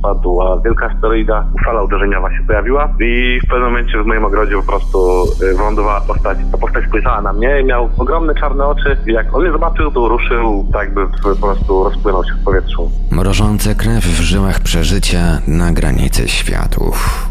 Wpadła wielka asteroida, fala uderzeniowa się pojawiła i w pewnym momencie w moim ogrodzie po prostu y, wylądowała postać. Ta postać spojrzała na mnie i miał ogromne czarne oczy i jak on mnie zobaczył, to ruszył tak by po prostu rozpłynął się w powietrzu. Mrożące krew w żyłach przeżycia na granicy światów.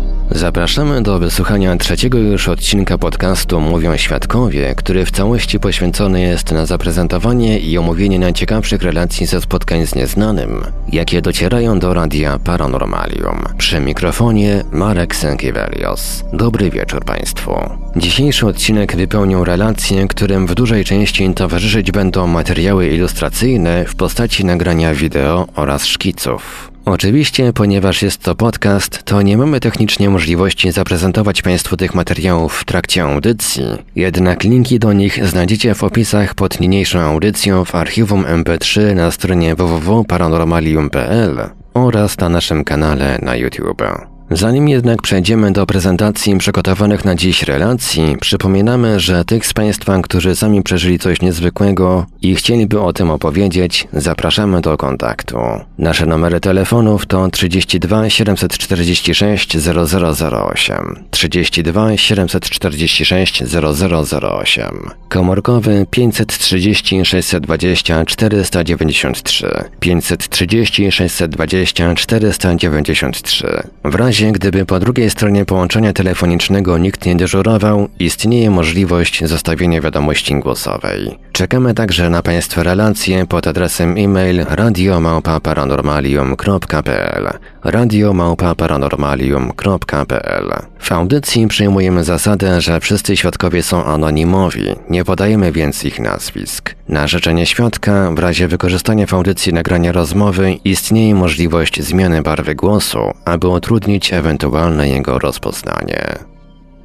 Zapraszamy do wysłuchania trzeciego już odcinka podcastu Mówią Świadkowie, który w całości poświęcony jest na zaprezentowanie i omówienie najciekawszych relacji ze spotkań z nieznanym, jakie docierają do Radia Paranormalium. Przy mikrofonie Marek Sękiewelios. Dobry wieczór Państwu. Dzisiejszy odcinek wypełnią relacje, którym w dużej części towarzyszyć będą materiały ilustracyjne w postaci nagrania wideo oraz szkiców. Oczywiście, ponieważ jest to podcast, to nie mamy technicznie możliwości zaprezentować Państwu tych materiałów w trakcie audycji, jednak linki do nich znajdziecie w opisach pod niniejszą audycją w archiwum MP3 na stronie www.paranormalium.pl oraz na naszym kanale na YouTube. Zanim jednak przejdziemy do prezentacji przygotowanych na dziś relacji, przypominamy, że tych z Państwa, którzy sami przeżyli coś niezwykłego i chcieliby o tym opowiedzieć, zapraszamy do kontaktu. Nasze numery telefonów to 32 746 0008, 32 746 0008, komórkowy 530 620 493, 530 620 493. W razie gdyby po drugiej stronie połączenia telefonicznego nikt nie dyżurował, istnieje możliwość zostawienia wiadomości głosowej. Czekamy także na Państwa relacje pod adresem e-mail radiomałpa-paranormalium.pl radiomałpa-paranormalium.pl W audycji przyjmujemy zasadę, że wszyscy świadkowie są anonimowi, nie podajemy więc ich nazwisk. Na życzenie świadka, w razie wykorzystania w audycji nagrania rozmowy, istnieje możliwość zmiany barwy głosu, aby utrudnić ewentualne jego rozpoznanie.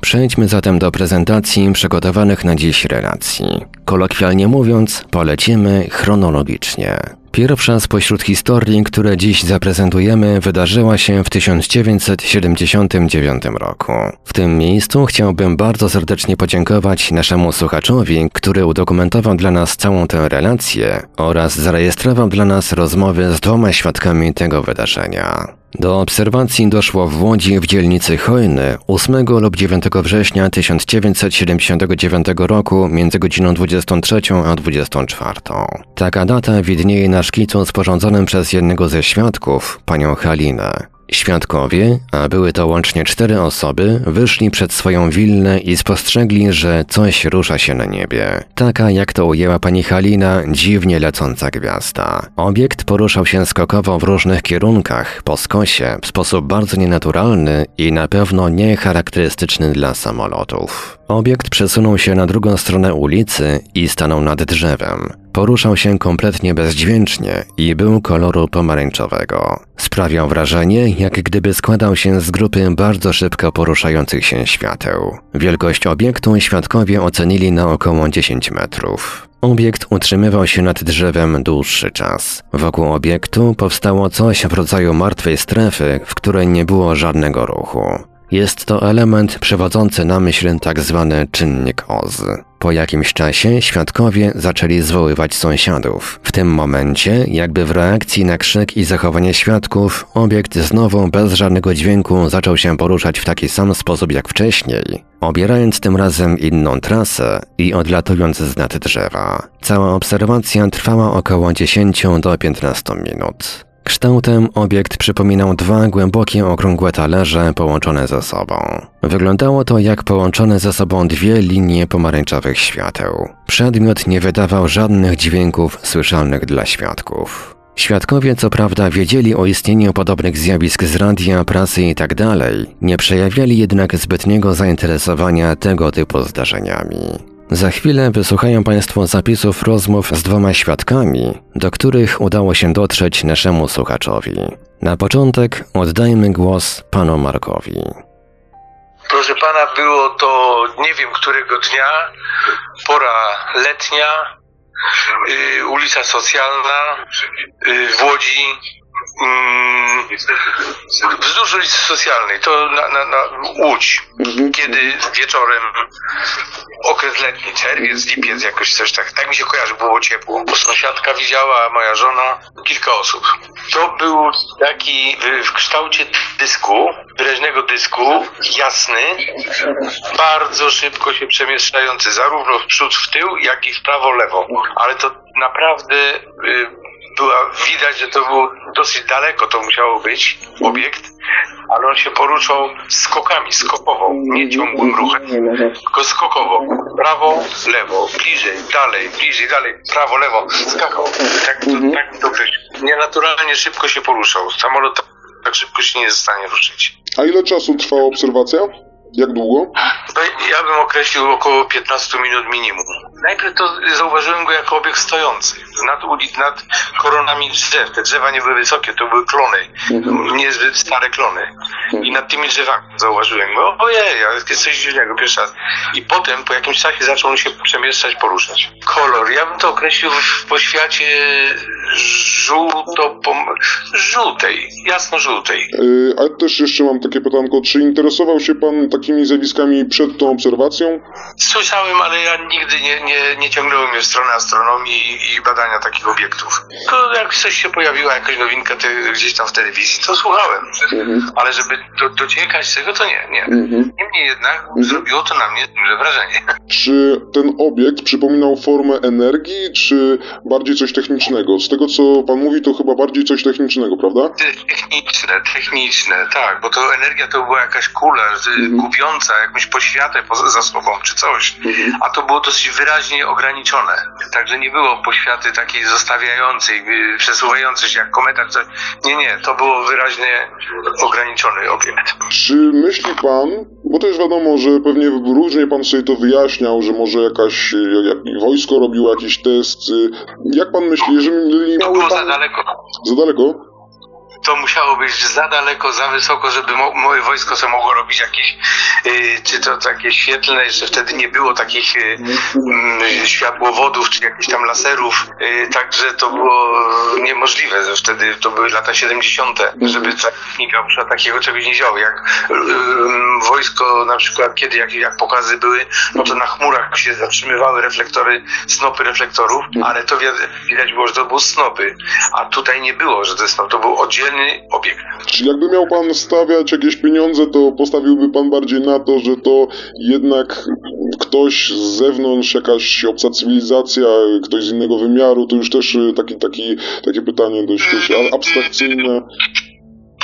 Przejdźmy zatem do prezentacji przygotowanych na dziś relacji. Kolokwialnie mówiąc, polecimy chronologicznie. Pierwsza spośród historii, które dziś zaprezentujemy, wydarzyła się w 1979 roku. W tym miejscu chciałbym bardzo serdecznie podziękować naszemu słuchaczowi, który udokumentował dla nas całą tę relację oraz zarejestrował dla nas rozmowy z dwoma świadkami tego wydarzenia. Do obserwacji doszło w Łodzi w dzielnicy Hojny 8 lub 9 września 1979 roku między godziną 23 a 24. Taka data widnieje na szkicu sporządzonym przez jednego ze świadków, panią Halinę. Świadkowie, a były to łącznie cztery osoby, wyszli przed swoją willę i spostrzegli, że coś rusza się na niebie. Taka, jak to ujęła pani Halina, dziwnie lecąca gwiazda. Obiekt poruszał się skokowo w różnych kierunkach, po skosie, w sposób bardzo nienaturalny i na pewno nie charakterystyczny dla samolotów. Obiekt przesunął się na drugą stronę ulicy i stanął nad drzewem. Poruszał się kompletnie bezdźwięcznie i był koloru pomarańczowego. Sprawiał wrażenie, jak gdyby składał się z grupy bardzo szybko poruszających się świateł. Wielkość obiektu świadkowie ocenili na około 10 metrów. Obiekt utrzymywał się nad drzewem dłuższy czas. Wokół obiektu powstało coś w rodzaju martwej strefy, w której nie było żadnego ruchu. Jest to element przewodzący na myśl tak zwany czynnik OZ. Po jakimś czasie świadkowie zaczęli zwoływać sąsiadów. W tym momencie, jakby w reakcji na krzyk i zachowanie świadków, obiekt znowu bez żadnego dźwięku zaczął się poruszać w taki sam sposób jak wcześniej, obierając tym razem inną trasę i odlatując z nad drzewa. Cała obserwacja trwała około 10 do 15 minut. Kształtem obiekt przypominał dwa głębokie okrągłe talerze połączone ze sobą. Wyglądało to jak połączone ze sobą dwie linie pomarańczowych świateł. Przedmiot nie wydawał żadnych dźwięków słyszalnych dla świadków. Świadkowie co prawda wiedzieli o istnieniu podobnych zjawisk z radia, prasy itd., tak nie przejawiali jednak zbytniego zainteresowania tego typu zdarzeniami. Za chwilę wysłuchają Państwo zapisów rozmów z dwoma świadkami, do których udało się dotrzeć naszemu słuchaczowi. Na początek oddajmy głos panu Markowi. Proszę pana, było to nie wiem którego dnia, pora letnia, y, ulica Socjalna y, w Łodzi, wzdłuż ulicy Socjalnej, to na, na, na Łódź, mhm. kiedy wieczorem okres letni, czerwiec, lipiec, jakoś coś tak, tak mi się kojarzy, było ciepło. Bo sąsiadka widziała, moja żona, kilka osób. To był taki w, w kształcie dysku, wyraźnego dysku, jasny, bardzo szybko się przemieszczający, zarówno w przód, w tył, jak i w prawo, lewo. Ale to naprawdę y, była, widać, że to było dosyć daleko to musiało być, obiekt, ale on się poruszał skokami, skokowo, nie ciągłym ruchem, tylko skokowo. Prawo, lewo, bliżej, dalej, bliżej, dalej, prawo, lewo, skakał. Tak to, mhm. tak to być. Nienaturalnie szybko się poruszał. Samolot tak szybko się nie jest w stanie ruszyć. A ile czasu trwała obserwacja? Jak długo? No, ja bym określił około 15 minut minimum. Najpierw to zauważyłem go jako obiekt stojący, nad, nad koronami drzew. Te drzewa nie były wysokie, to były klony, mhm. niezbyt stare klony. I nad tymi drzewami zauważyłem go, ojej, jest coś dziwnego, pierwszy raz. I potem po jakimś czasie zaczął on się przemieszczać, poruszać. Kolor, ja bym to określił w poświacie żółto, żółtej, jasno-żółtej. Yy, ale też jeszcze mam takie pytanko, czy interesował się pan takimi zjawiskami przed tą obserwacją? Słyszałem, ale ja nigdy nie, nie, nie ciągnęło mnie w stronę astronomii i badania takich obiektów. To jak coś się pojawiła, jakaś nowinka te, gdzieś tam w telewizji, to słuchałem. Mhm. Ale żeby do, dociekać tego, to nie, nie. Mhm. Niemniej jednak mhm. zrobiło to na mnie duże wrażenie. Czy ten obiekt przypominał formę energii, czy bardziej coś technicznego? Z tego, co pan mówi, to chyba bardziej coś technicznego, prawda? Techniczne, techniczne, tak, bo to energia to była jakaś kula, mhm. Gubiąca jakąś poświatę za sobą, czy coś. Mhm. A to było dosyć wyraźnie ograniczone. Także nie było poświaty takiej zostawiającej, y, przesuwającej się jak kometa. Nie, nie, to było wyraźnie ograniczony obiekt. Czy myśli pan, bo też wiadomo, że pewnie różnie pan sobie to wyjaśniał, że może jakaś jak wojsko robiło jakiś test. Y, jak pan myśli, jeżeli... To było pan... za daleko. Za daleko? To musiało być za daleko, za wysoko, żeby mo moje wojsko sobie mogło robić jakieś, y, czy to takie świetlne, jeszcze wtedy nie było takich y, y, światłowodów, czy jakichś tam laserów, y, także to było niemożliwe, że wtedy to były lata 70., żeby technika takiego czegoś nie działo. Jak y, wojsko na przykład, kiedy jak, jak pokazy były, no to na chmurach się zatrzymywały reflektory, snopy reflektorów, ale to widać było, że to były snopy, a tutaj nie było, że to, snop, to był oddzielny obiekt. Czy jakby miał pan stawiać jakieś pieniądze, to postawiłby pan bardziej na to, że to jednak ktoś z zewnątrz, jakaś obca cywilizacja, ktoś z innego wymiaru, to już też y, taki, taki, takie pytanie dość abstrakcyjne.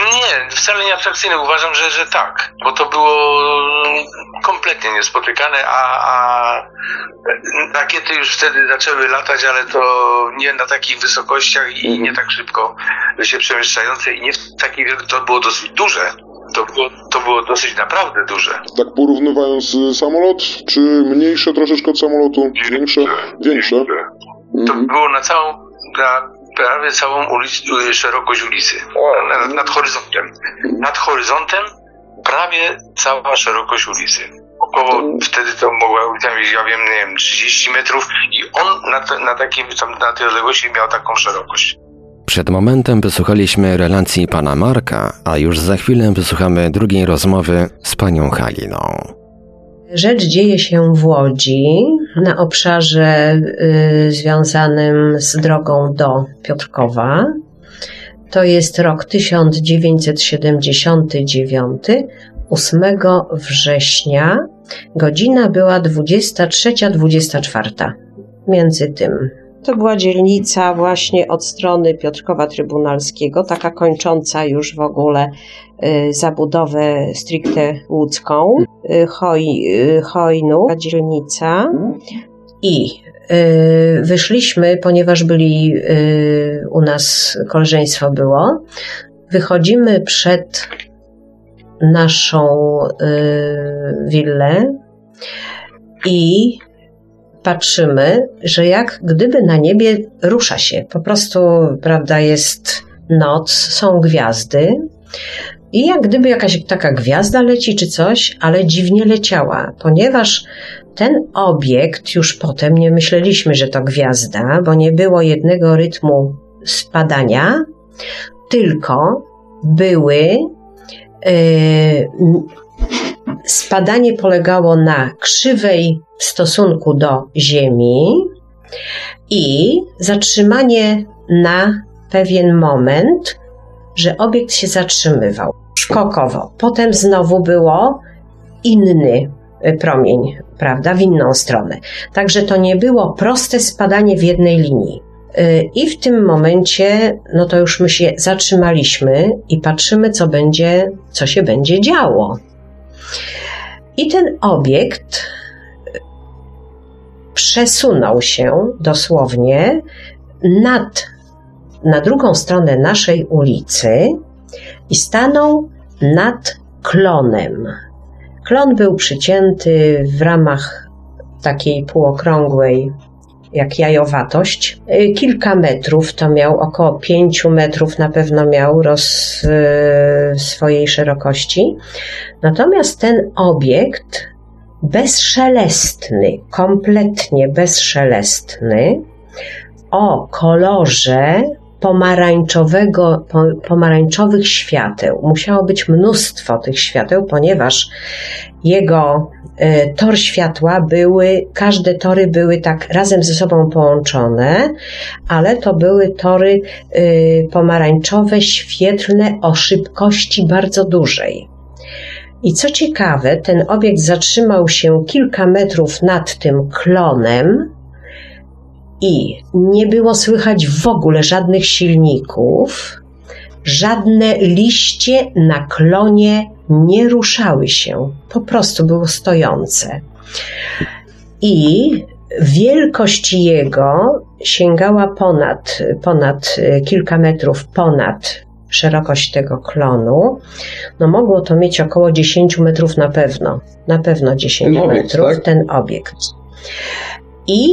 Nie, wcale nie abstrakcyjne. Uważam, że, że tak, bo to było kompletnie niespotykane, a, a rakiety już wtedy zaczęły latać, ale to nie na takich wysokościach i nie tak szybko się przemieszczające i nie w takiej, to było dosyć duże. To było, to było dosyć naprawdę duże. Tak porównywając y, samolot, czy mniejsze troszeczkę od samolotu? Większe? Większe. To mhm. było na całą, na prawie całą ulic, y, szerokość ulicy. Nad, nad horyzontem. Nad horyzontem prawie cała szerokość ulicy. Około wtedy to mogła ulica mieć, ja wiem, nie wiem, 30 metrów i on na, na, takim, na tej odległości miał taką szerokość. Przed momentem wysłuchaliśmy relacji pana Marka, a już za chwilę wysłuchamy drugiej rozmowy z panią Haliną. Rzecz dzieje się w Łodzi, na obszarze y, związanym z drogą do Piotrkowa. To jest rok 1979, 8 września. Godzina była 23-24. Między tym To była dzielnica właśnie od strony Piotrkowa Trybunalskiego, taka kończąca już w ogóle y, zabudowę stricte łódzką, y, Hoj, y, dzielnica. I wyszliśmy, ponieważ byli u nas koleżeństwo było, wychodzimy przed naszą willę i patrzymy, że jak gdyby na niebie rusza się. Po prostu, prawda, jest noc, są gwiazdy. I jak gdyby jakaś taka gwiazda leci czy coś, ale dziwnie leciała, ponieważ ten obiekt już potem nie myśleliśmy, że to gwiazda, bo nie było jednego rytmu spadania, tylko były. Yy, spadanie polegało na krzywej w stosunku do Ziemi i zatrzymanie na pewien moment, że obiekt się zatrzymywał skokowo. Potem znowu było inny promień, prawda, w inną stronę. Także to nie było proste spadanie w jednej linii. I w tym momencie, no to już my się zatrzymaliśmy i patrzymy, co będzie, co się będzie działo. I ten obiekt przesunął się dosłownie nad, na drugą stronę naszej ulicy i stanął nad klonem. Klon był przycięty w ramach takiej półokrągłej, jak jajowatość. Kilka metrów to miał, około pięciu metrów na pewno miał roz swojej szerokości. Natomiast ten obiekt bezszelestny, kompletnie bezszelestny, o kolorze pomarańczowego, pomarańczowych świateł. Musiało być mnóstwo tych świateł, ponieważ jego y, tor światła były, każde tory były tak razem ze sobą połączone, ale to były tory y, pomarańczowe, świetlne o szybkości bardzo dużej. I co ciekawe, ten obiekt zatrzymał się kilka metrów nad tym klonem, i nie było słychać w ogóle żadnych silników, żadne liście na klonie nie ruszały się, po prostu było stojące. I wielkość jego sięgała ponad, ponad kilka metrów ponad szerokość tego klonu. No mogło to mieć około 10 metrów na pewno. Na pewno 10 ten metrów obiekt, tak? ten obiekt. I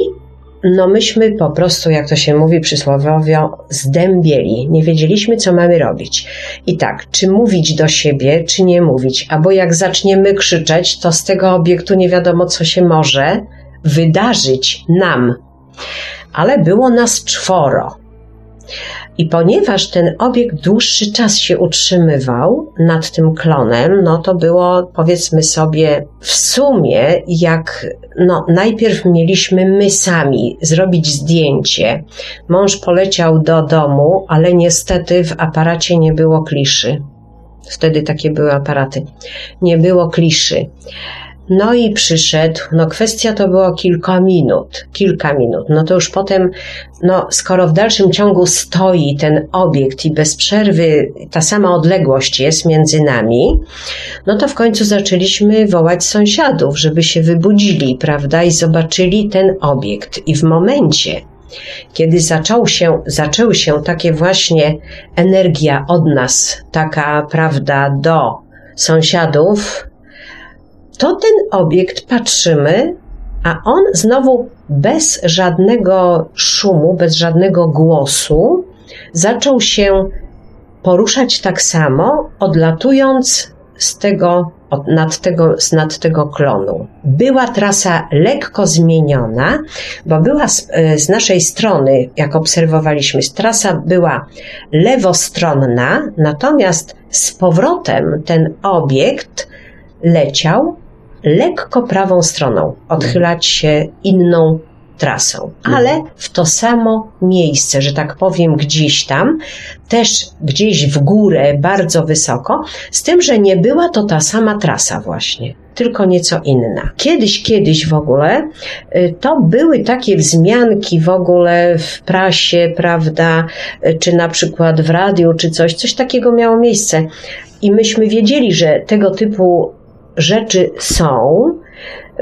no myśmy po prostu, jak to się mówi przysłowiowo, zdębieli. Nie wiedzieliśmy, co mamy robić. I tak, czy mówić do siebie, czy nie mówić. Albo jak zaczniemy krzyczeć, to z tego obiektu nie wiadomo, co się może wydarzyć nam. Ale było nas czworo. I ponieważ ten obiekt dłuższy czas się utrzymywał nad tym klonem, no to było powiedzmy sobie w sumie jak no najpierw mieliśmy my sami zrobić zdjęcie. Mąż poleciał do domu, ale niestety w aparacie nie było kliszy. Wtedy takie były aparaty. Nie było kliszy. No i przyszedł, no kwestia to było kilka minut, kilka minut. No to już potem, no skoro w dalszym ciągu stoi ten obiekt i bez przerwy ta sama odległość jest między nami, no to w końcu zaczęliśmy wołać sąsiadów, żeby się wybudzili, prawda, i zobaczyli ten obiekt. I w momencie, kiedy zaczął się, zaczęły się takie właśnie energia od nas, taka, prawda, do sąsiadów, to ten obiekt patrzymy, a on znowu bez żadnego szumu, bez żadnego głosu zaczął się poruszać tak samo, odlatując z tego, od, nad, tego, z nad tego klonu. Była trasa lekko zmieniona, bo była z, e, z naszej strony, jak obserwowaliśmy, trasa była lewostronna, natomiast z powrotem ten obiekt leciał lekko prawą stroną, odchylać się inną trasą, ale w to samo miejsce, że tak powiem, gdzieś tam, też gdzieś w górę, bardzo wysoko, z tym, że nie była to ta sama trasa właśnie. tylko nieco inna. Kiedyś, kiedyś w ogóle y, to były takie wzmianki w ogóle w prasie, prawda, y, czy na przykład w radiu, czy coś, coś takiego miało miejsce. I myśmy wiedzieli, że tego typu rzeczy są,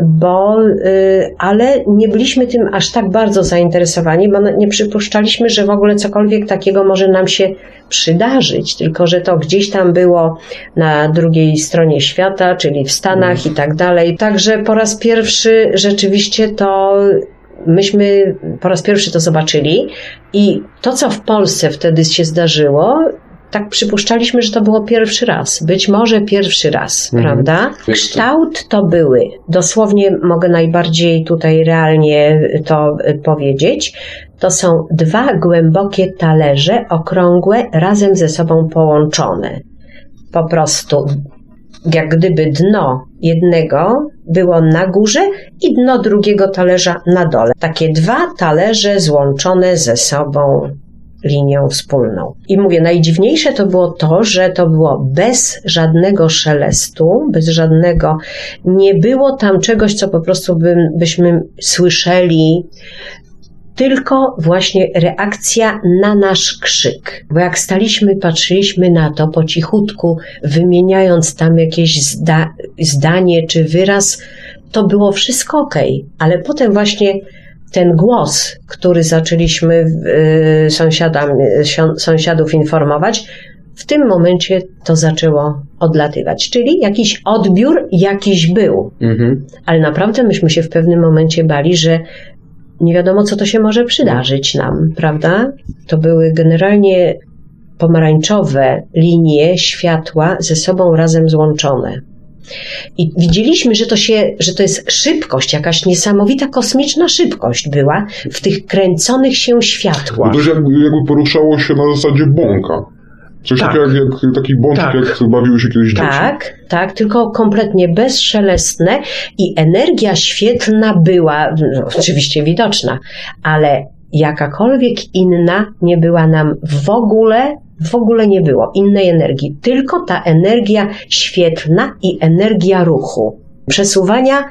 bo, y, ale nie byliśmy tym aż tak bardzo zainteresowani, bo nie przypuszczaliśmy, że w ogóle cokolwiek takiego może nam się przydarzyć, tylko że to gdzieś tam było na drugiej stronie świata, czyli w Stanach i tak dalej. Także po raz pierwszy rzeczywiście to myśmy po raz pierwszy to zobaczyli i to, co w Polsce wtedy się zdarzyło, tak przypuszczaliśmy, że to było pierwszy raz. Być może pierwszy raz, mhm. prawda? Kształt to były, dosłownie mogę najbardziej tutaj realnie to y, powiedzieć, to są dwa głębokie talerze, okrągłe, razem ze sobą połączone. Po prostu jak gdyby dno jednego było na górze i dno drugiego talerza na dole. Takie dwa talerze złączone ze sobą linią wspólną. I mówię, najdziwniejsze to było to, że to było bez żadnego szelestu, bez żadnego, nie było tam czegoś, co po prostu by, byśmy słyszeli, tylko właśnie reakcja na nasz krzyk. Bo jak staliśmy, patrzyliśmy na to po cichutku, wymieniając tam jakieś zda zdanie czy wyraz, to było wszystko ok, ale potem właśnie ten głos, który zaczęliśmy sąsiadam, sąsiadów informować, w tym momencie to zaczęło odlatywać. Czyli jakiś odbiór jakiś był. Mhm. Ale naprawdę myśmy się w pewnym momencie bali, że nie wiadomo, co to się może przydarzyć nam, prawda? To były generalnie pomarańczowe linie światła ze sobą razem złączone. I widzieliśmy, że to, się, że to jest szybkość, jakaś niesamowita kosmiczna szybkość była w tych kręconych się światłach. To jakby, jakby poruszało się na zasadzie bąka. Coś tak. takiego jak, jak taki bączek, tak. jak bawiły się kiedyś dzieci. Tak, tak, tylko kompletnie bezszelestne i energia świetlna była no, oczywiście widoczna, ale jakakolwiek inna nie była nam w ogóle w ogóle nie było innej energii, tylko ta energia świetlna i energia ruchu. Przesuwania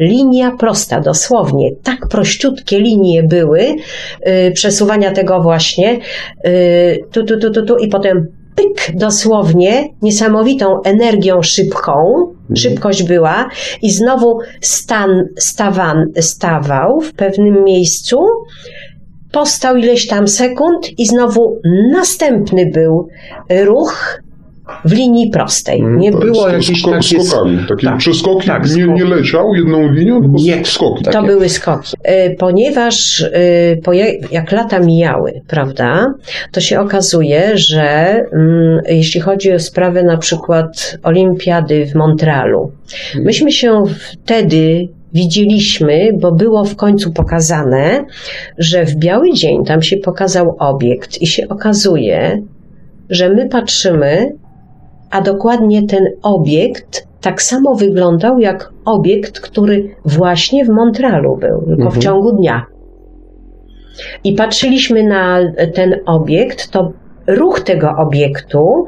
linia prosta, dosłownie. Tak prościutkie linie były, yy, przesuwania tego właśnie, yy, tu, tu, tu, tu, tu i potem pyk, dosłownie, niesamowitą energią szybką, mhm. szybkość była i znowu stan stawan, stawał w pewnym miejscu, postał ileś tam sekund i znowu następny był ruch w linii prostej. Mm, nie było jakichś sko- takich... skokami. Takie tak, przeskoki tak, nie, nie leciał jedną linią, tylko nie, skoki. To takie. były skoki. E, ponieważ e, jak lata mijały, prawda, to się okazuje, że mm, jeśli chodzi o sprawę na przykład olimpiady w Montrealu, mm. myśmy się wtedy widzieliśmy, bo było w końcu pokazane, że w biały dzień tam się pokazał obiekt i się okazuje, że my patrzymy, a dokładnie ten obiekt tak samo wyglądał jak obiekt, który właśnie w Montrealu był, tylko mhm. w ciągu dnia. I patrzyliśmy na ten obiekt, to ruch tego obiektu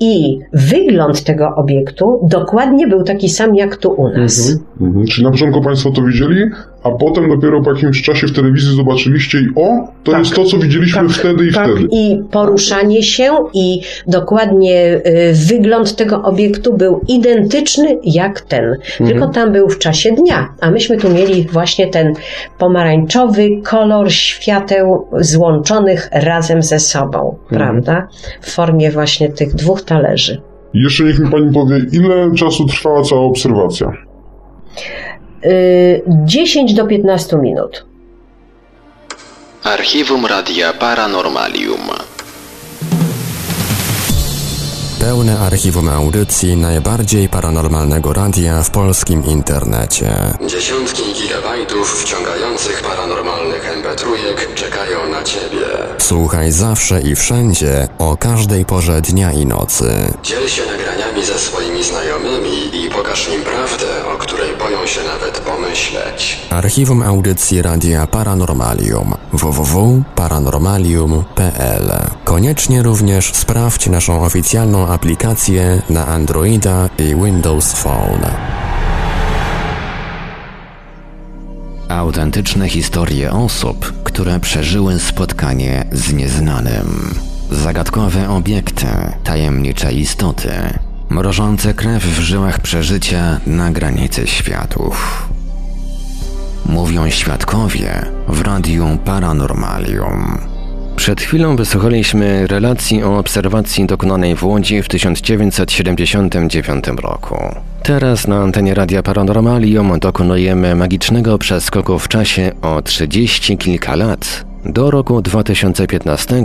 i wygląd tego obiektu dokładnie był taki sam jak tu u nas. Mhm, mhm. Czyli na początku Państwo to widzieli, a potem dopiero po jakimś czasie w telewizji zobaczyliście i o, to tak, jest to, co widzieliśmy tak, wtedy i tak. wtedy. I poruszanie się i dokładnie y, wygląd tego obiektu był identyczny jak ten, mhm. tylko tam był w czasie dnia, a myśmy tu mieli właśnie ten pomarańczowy kolor świateł złączonych razem ze sobą, mhm. prawda? W formie właśnie tych dwóch talerzy. Jeszcze niech mi Pani powie, ile czasu trwała cała obserwacja? 10 do 15 minut. Archiwum Radia Paranormalium. Pełne archiwum audycji najbardziej paranormalnego radia w polskim internecie. Dziesiątki gigabajtów wciągających paranormalnych mp3 czekają na Ciebie. Słuchaj zawsze i wszędzie, o każdej porze dnia i nocy. Dziel się nagraniami ze swoimi znajomymi i pokaż im prawdę, się nawet pomyśleć. Archiwum audycji Radia Paranormalium www.paranormalium.pl Koniecznie również sprawdź naszą oficjalną aplikację na Androida i Windows Phone. Autentyczne historie osób, które przeżyły spotkanie z nieznanym. Zagadkowe obiekty, tajemnicze istoty mrożące krew w żyłach przeżycia na granicy światów. Mówią świadkowie w Radiu Paranormalium. Przed chwilą wysłuchaliśmy relacji o obserwacji dokonanej w Łodzi w 1979 roku. Teraz na antenie Radia Paranormalium dokonujemy magicznego przeskoku w czasie o 30 kilka lat do roku 2015,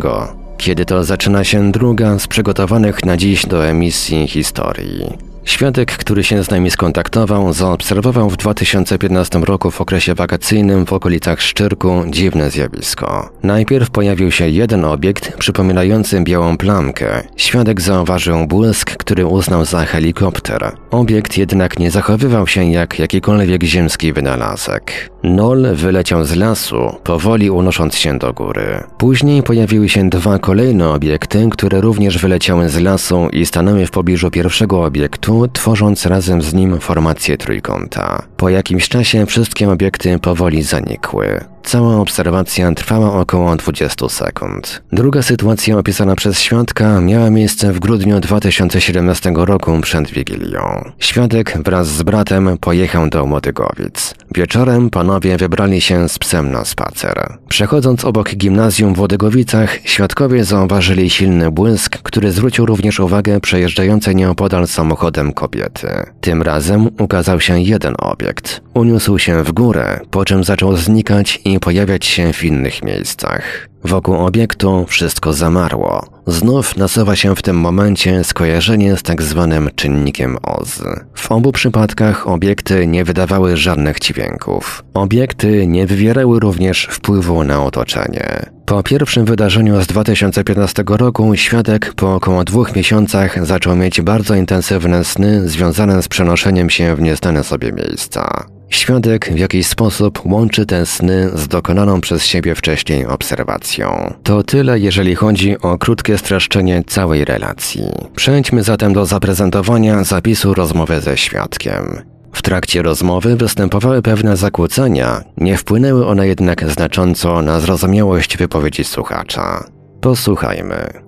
kiedy to zaczyna się druga z przygotowanych na dziś do emisji historii. Świadek, który się z nami skontaktował, zaobserwował w 2015 roku w okresie wakacyjnym w okolicach Szczyrku dziwne zjawisko. Najpierw pojawił się jeden obiekt przypominający białą plamkę. Świadek zauważył błysk, który uznał za helikopter. Obiekt jednak nie zachowywał się jak jakikolwiek ziemski wynalazek. Nol wyleciał z lasu, powoli unosząc się do góry. Później pojawiły się dwa kolejne obiekty, które również wyleciały z lasu i stanęły w pobliżu pierwszego obiektu, tworząc razem z nim formację trójkąta. Po jakimś czasie wszystkie obiekty powoli zanikły. Cała obserwacja trwała około 20 sekund. Druga sytuacja opisana przez świadka miała miejsce w grudniu 2017 roku przed Wigilią. Świadek wraz z bratem pojechał do Młodygowic. Wieczorem panowie wybrali się z psem na spacer. Przechodząc obok gimnazjum w Włodygowicach, świadkowie zauważyli silny błysk, który zwrócił również uwagę przejeżdżającej nieopodal samochodem kobiety. Tym razem ukazał się jeden obiekt. Uniósł się w górę, po czym zaczął znikać i pojawiać się w innych miejscach. Wokół obiektu wszystko zamarło. Znów nasuwa się w tym momencie skojarzenie z tak zwanym czynnikiem OZ. W obu przypadkach obiekty nie wydawały żadnych dźwięków. Obiekty nie wywierały również wpływu na otoczenie. Po pierwszym wydarzeniu z 2015 roku świadek po około dwóch miesiącach zaczął mieć bardzo intensywne sny związane z przenoszeniem się w nieznane sobie miejsca. Świadek w jakiś sposób łączy te sny z dokonaną przez siebie wcześniej obserwacją. To tyle, jeżeli chodzi o krótkie streszczenie całej relacji. Przejdźmy zatem do zaprezentowania zapisu rozmowy ze świadkiem. W trakcie rozmowy występowały pewne zakłócenia, nie wpłynęły one jednak znacząco na zrozumiałość wypowiedzi słuchacza. Posłuchajmy.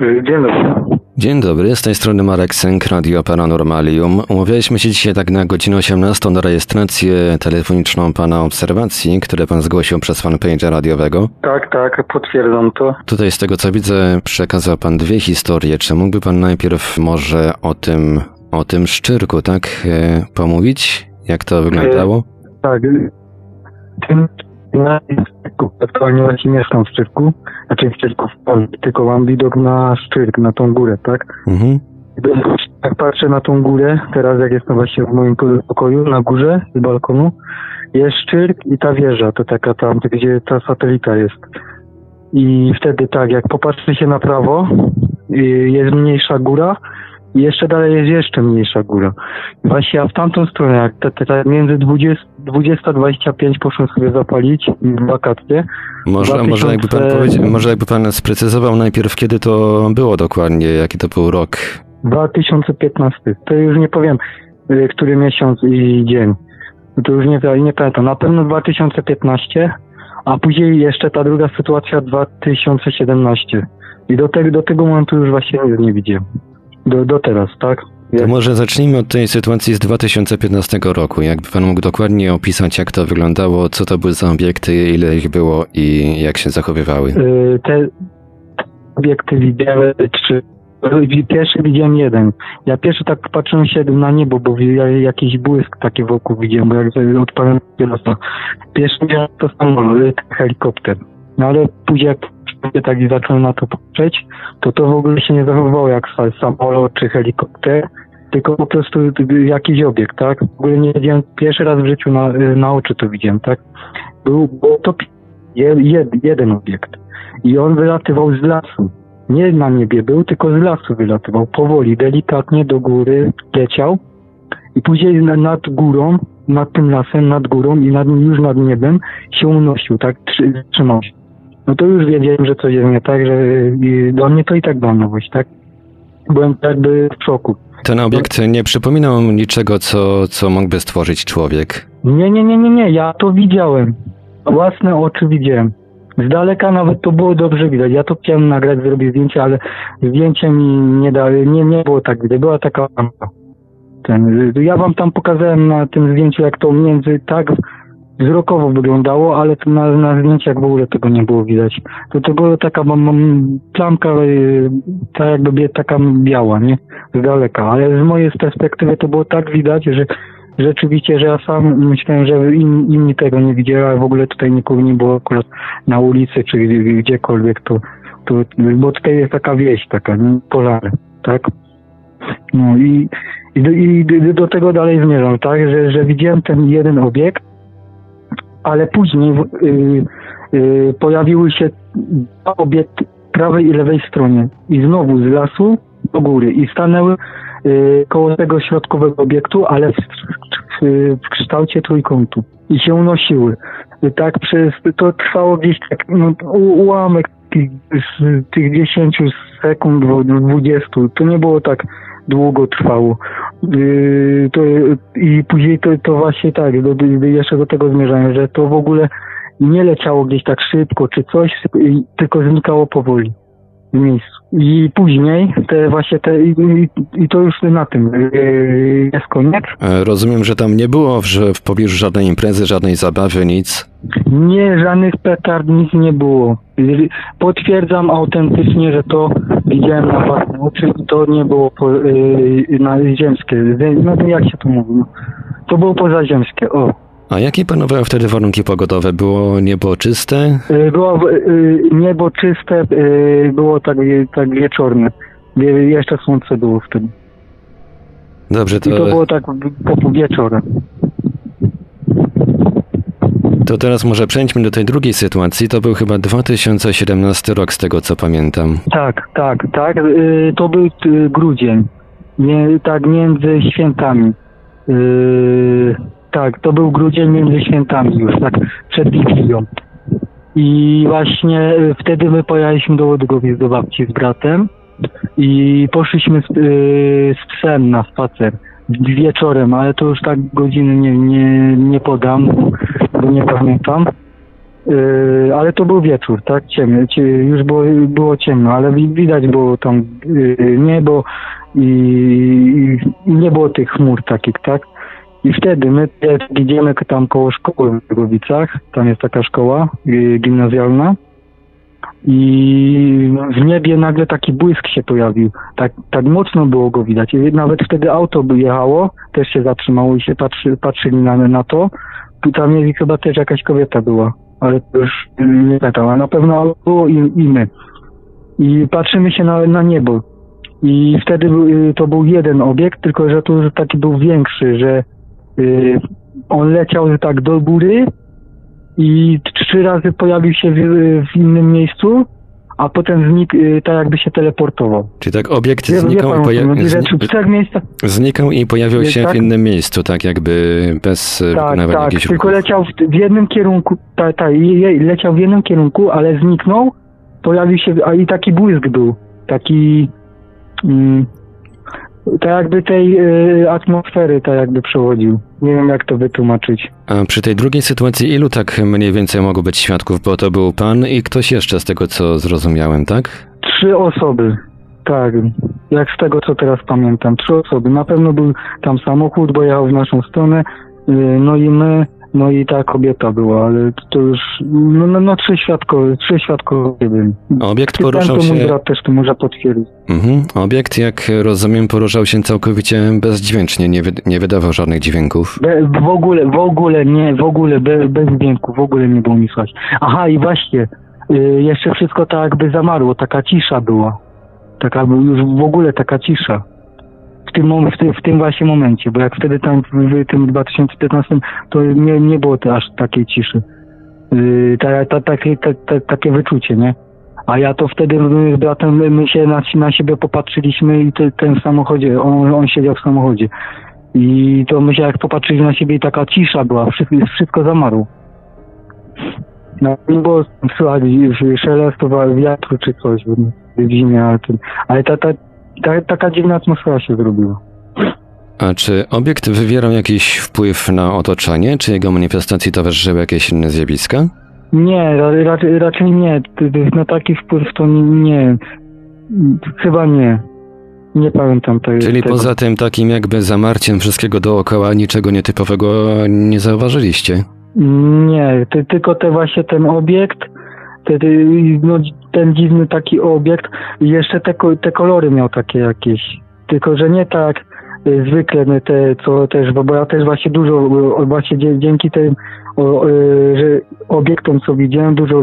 Dzień dobry. Dzień dobry, z tej strony Marek Sęk, Radio Paranormalium. Umawialiśmy się dzisiaj tak na godzinę 18 na rejestrację telefoniczną Pana obserwacji, które Pan zgłosił przez fanpage'a radiowego. Tak, tak, potwierdzam to. Tutaj z tego co widzę przekazał Pan dwie historie. Czy mógłby Pan najpierw może o tym, o tym szczyrku, tak, e, pomówić? Jak to wyglądało? Tak, tym na Szczyrku, aktualnie właśnie mieszkam w Szczyrku, znaczy w Szczyrku w Polsce, tylko mam widok na Szczyrk, na tą górę, tak? Mhm. Jak patrzę na tą górę, teraz jak jestem właśnie w moim pokoju, na górze, z balkonu, jest Szczyrk i ta wieża, to taka tam, gdzie ta satelita jest. I wtedy tak, jak popatrzy się na prawo, y, jest mniejsza góra, i jeszcze dalej jest jeszcze mniejsza góra. I właśnie ja w tamtą stronę, jak te, te, te między 20 20-25 poszłem sobie zapalić w wakacje. Może, 2000 może, jakby pan powiedział, może jakby Pan sprecyzował najpierw, kiedy to było dokładnie, jaki to był rok? 2015. To już nie powiem, y, który miesiąc i dzień. To już nie, nie pamiętam. Na pewno 2015, a później jeszcze ta druga sytuacja 2017. I do, te, do tego momentu już właśnie nie widziałem. Do, do teraz, tak? To może zacznijmy od tej sytuacji z 2015 roku. Jakby Pan mógł dokładnie opisać, jak to wyglądało, co to były za obiekty, ile ich było i jak się zachowywały? Y, Te obiekty widziałem trzy. Pierwszy widziałem jeden. Ja pierwszy tak patrzyłem się na niebo, bo ja jakiś błysk taki wokół widziałem, bo jak odpalałem. Pierwszy widziałem to samolot, helikopter. No ale później jak sobie tak zacząłem na to patrzeć, to to w ogóle się nie zachowywało jak sa- samolot czy helikopter, tylko po prostu jakiś obiekt, tak? W ogóle nie wiedziałem, pierwszy raz w życiu na, na oczy to widziałem, tak? Był, było to je, jed, jeden obiekt i on wylatywał z lasu. Nie na niebie był, tylko z lasu wylatywał. Powoli, delikatnie do góry leciał i później na- nad górą, nad tym lasem, nad górą i nad, już nad niebem się unosił, tak? Trzy- Trzymał się. No to już wiedziałem, że coś jest nie tak, że dla mnie to i tak była nowość, tak? Byłem jakby w szoku. Ten obiekt nie przypominał niczego, co, co mógłby stworzyć człowiek. Nie, nie, nie, nie, nie, ja to widziałem. Własne oczy widziałem. Z daleka nawet to było dobrze widać. Ja to chciałem nagrać, zrobić zdjęcie, ale zdjęcie mi nie da, nie, nie było tak widać. Była taka. Ten, ja wam tam pokazałem na tym zdjęciu, jak to między tak wzrokowo wyglądało, ale to na, na zdjęciach w ogóle tego nie było widać. To była taka mam, plamka, y, tak jakby bie- taka biała, nie? Z daleka, ale z mojej perspektywy to było tak widać, że rzeczywiście, że ja sam myślałem, że in, inni tego nie widzieli, a w ogóle tutaj nikogo nie było akurat na ulicy czy gdzie- gdziekolwiek, to, to bo tutaj jest taka wieś, taka? Polary, tak? No i, i, do, i do- do tego dalej zmierzam, tak? Że, że widziałem ten jeden obiekt, ale później w- y, y, pojawiły się w prawej i lewej stronie. I znowu z lasu do góry. I stanęły y, koło tego środkowego obiektu, ale w, w, w kształcie trójkątu. I się unosiły. Tak przez, to trwało gdzieś tak no, ułamek tych, tych 10 sekund, do 20, to nie było tak długo trwało. Yy, to, I później to, to właśnie tak, do, do, jeszcze do tego zmierzałem, że to w ogóle nie leciało gdzieś tak szybko czy coś, tylko znikało powoli miejscu. I później te właśnie te, i, i, to już na tym yy, jest koniec. E, Rozumiem, że tam nie było że w pobliżu żadnej imprezy, żadnej zabawy, nic. Nie, żadnych petard, nic nie było. Potwierdzam autentycznie, że to widziałem na własne oczy i to nie było po, yy, na ziemskie. No jak się to mówi? No. To było pozaziemskie, o. A jakie panowały wtedy warunki pogodowe? Było niebo czyste? Yy, Było yy, niebo czyste, było tak, tak wieczorne. Wie- Jeszcze słońce było wtedy. Dobrze, I to to, było tak po, wieczorem. to teraz może przejdźmy do tej drugiej sytuacji. To był chyba 2017 rok, z tego co pamiętam. Tak, tak, tak. To był y, grudzień. Nie, tak między świętami. Tak, to był grudzień między świętami już, tak przed Wigilią. I właśnie y, wtedy my pojechaliśmy do Łodgowic do babci z bratem i poszliśmy z, yy, z psem na spacer wieczorem, ale to już tak godziny nie, nie, nie podam, bo nie pamiętam. Yy, ale to był wieczór, tak? Ciemny. Cie, już było, było ciemno, ale wi- widać było tam yy, niebo i, i nie było tych chmur takich, tak? I wtedy my idziemy tam koło szkoły w Głowicach, tam jest taka szkoła yy, gimnazjalna i w niebie nagle taki błysk się pojawił. Tak, tak mocno było go widać. Nawet wtedy auto by jechało, też się zatrzymało i się patrzy, patrzyli na, na to. Tam jest chyba też jakaś kobieta była, ale już nie pamiętam, ale na pewno było i, i my. I patrzymy się na, na niebo. I wtedy y, to był jeden obiekt, tylko że tu taki był większy, że y, on leciał tak do góry i trzy razy pojawił się w, w innym miejscu, a potem znikł, y, tak jakby się teleportował. Czyli tak obiekt wie znikał, i, poja- że zni- w trzech miejscach znikał i pojawił się w tak? innym miejscu, tak jakby bez e, Tak, tak, jakichś tylko ruchów. leciał w, w jednym kierunku, tak, tak, leciał w jednym kierunku, ale zniknął, pojawił się, a i taki błysk był, taki, mm, tak jakby tej y, atmosfery, tak jakby przechodził. Nie wiem, jak to wytłumaczyć. A przy tej drugiej sytuacji ilu tak mniej więcej mogło być świadków? Bo to był pan i ktoś jeszcze z tego co zrozumiałem, tak? Trzy osoby, tak, jak z tego, co teraz pamiętam, trzy osoby. Na pewno był tam samochód, bo jechał w naszą stronę, y, no i my, no i ta kobieta była, ale to już, no, no, no trzy świadkowie, trzy świadkowie byli. Obiekt Ten poruszał to mój się... brat też to może potwierdzić. Mhm. Obiekt, jak rozumiem, poruszał się całkowicie bezdźwięcznie, nie, wy... nie wydawał żadnych dźwięków. Be, w ogóle, w ogóle nie, w ogóle be, bez dźwięku, w ogóle nie było mi słychać. Aha i właśnie, y, jeszcze wszystko tak jakby zamarło, taka cisza była. Taka już w ogóle taka cisza. W tym, w, tym, w tym właśnie momencie, bo jak wtedy tam w, tym 2015 to nie, nie było to aż takiej ciszy. Yy, ta, ta, takie, ta, ta, takie wyczucie, nie? A ja to wtedy z bratem my- się na, na siebie popatrzyliśmy i te, ten w samochodzie, on, on siedział w samochodzie. I to my się jak popatrzyli na siebie i taka cisza była, wszystko, wszystko zamarło. No, nie było słychać szelestu wiatru czy coś w zimie, ale, ten, ale ta, ta, ta, taka dziwna atmosfera się zrobiła. A czy obiekt wywierał jakiś wpływ na otoczenie? Czy jego manifestacji towarzyszyły jakieś inne zjawiska? Nie, ra- raczej, raczej nie. Na taki wpływ to nie. nie. Chyba nie. Nie pamiętam te, Czyli tego. poza tym takim jakby zamarciem wszystkiego dookoła, niczego nietypowego nie zauważyliście? Nie, ty, tylko te właśnie ten obiekt, te, te, no, ten dziwny taki obiekt i jeszcze te, te kolory miał takie jakieś. Tylko, że nie tak y, zwykle no, te, co też, bo ja też właśnie dużo, y, właśnie dzięki tym o, y, że obiektom, co widziałem, dużo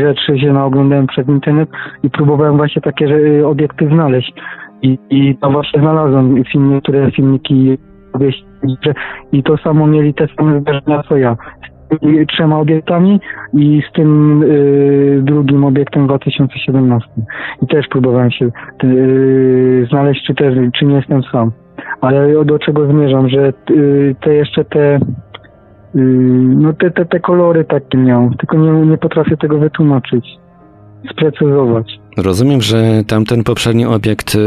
rzeczy się naoglądałem przez internet i próbowałem właśnie takie obiekty znaleźć. I, I to właśnie znalazłem filmy, niektóre filmiki i to samo mieli te same zdarzenia co ja. Trzema obiektami i z tym y, drugim obiektem w 2017. I też próbowałem się y, znaleźć, czy też, czy nie jestem sam. Ale do czego zmierzam, że y, te jeszcze te y, no te, te, te kolory takie miał, tylko nie, nie potrafię tego wytłumaczyć, sprecyzować. Rozumiem, że tamten poprzedni obiekt y,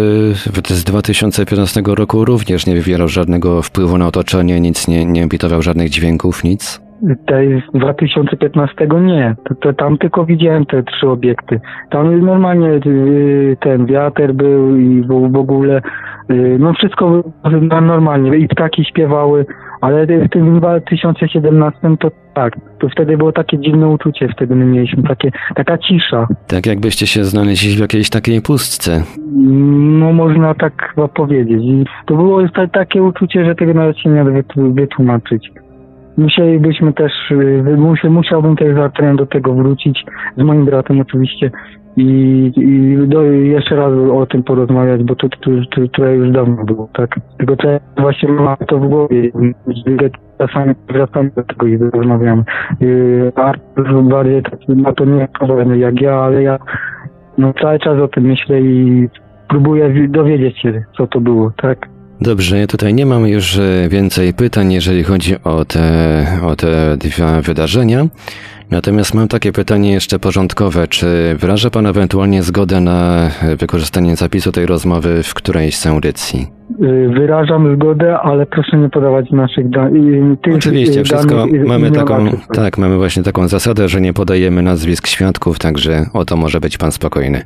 z 2015 roku również nie wywierał żadnego wpływu na otoczenie, nic nie, nie emitował żadnych dźwięków, nic? Tej z 2015 nie. To, to tam tylko widziałem te trzy obiekty. Tam normalnie y, ten wiatr był i w, w ogóle y, no wszystko było normalnie i ptaki śpiewały, ale w tym 2017 to tak, to wtedy było takie dziwne uczucie, wtedy my mieliśmy takie, taka cisza. Tak jakbyście się znaleźli w jakiejś takiej pustce. No można tak chyba powiedzieć. I to było ta, takie uczucie, że tego nawet się nie da wytłu- wytłumaczyć. Musielibyśmy też, y, musi, musiałbym też teren do tego wrócić, z moim bratem oczywiście i, i do, jeszcze raz o tym porozmawiać, bo to, to, to, to już dawno było, tak? Tylko to właśnie mam to w głowie, czasami wracamy do tego i rozmawiamy. Yy, Artur bardziej na to nie odpowiada jak ja, ale ja no cały czas o tym myślę i próbuję wi- dowiedzieć się, co to było, tak? Dobrze, tutaj nie mam już e, więcej pytań, jeżeli chodzi o te, o te dwa wydarzenia. Natomiast mam takie pytanie jeszcze porządkowe. Czy wyraża Pan ewentualnie zgodę na e, wykorzystanie zapisu tej rozmowy w którejś z audycji? Yy, Wyrażam zgodę, ale proszę nie podawać naszych da- tych Oczywiście, yy, wszystko danych, mamy taką, adres. tak, mamy właśnie taką zasadę, że nie podajemy nazwisk świadków, także o to może być Pan spokojny.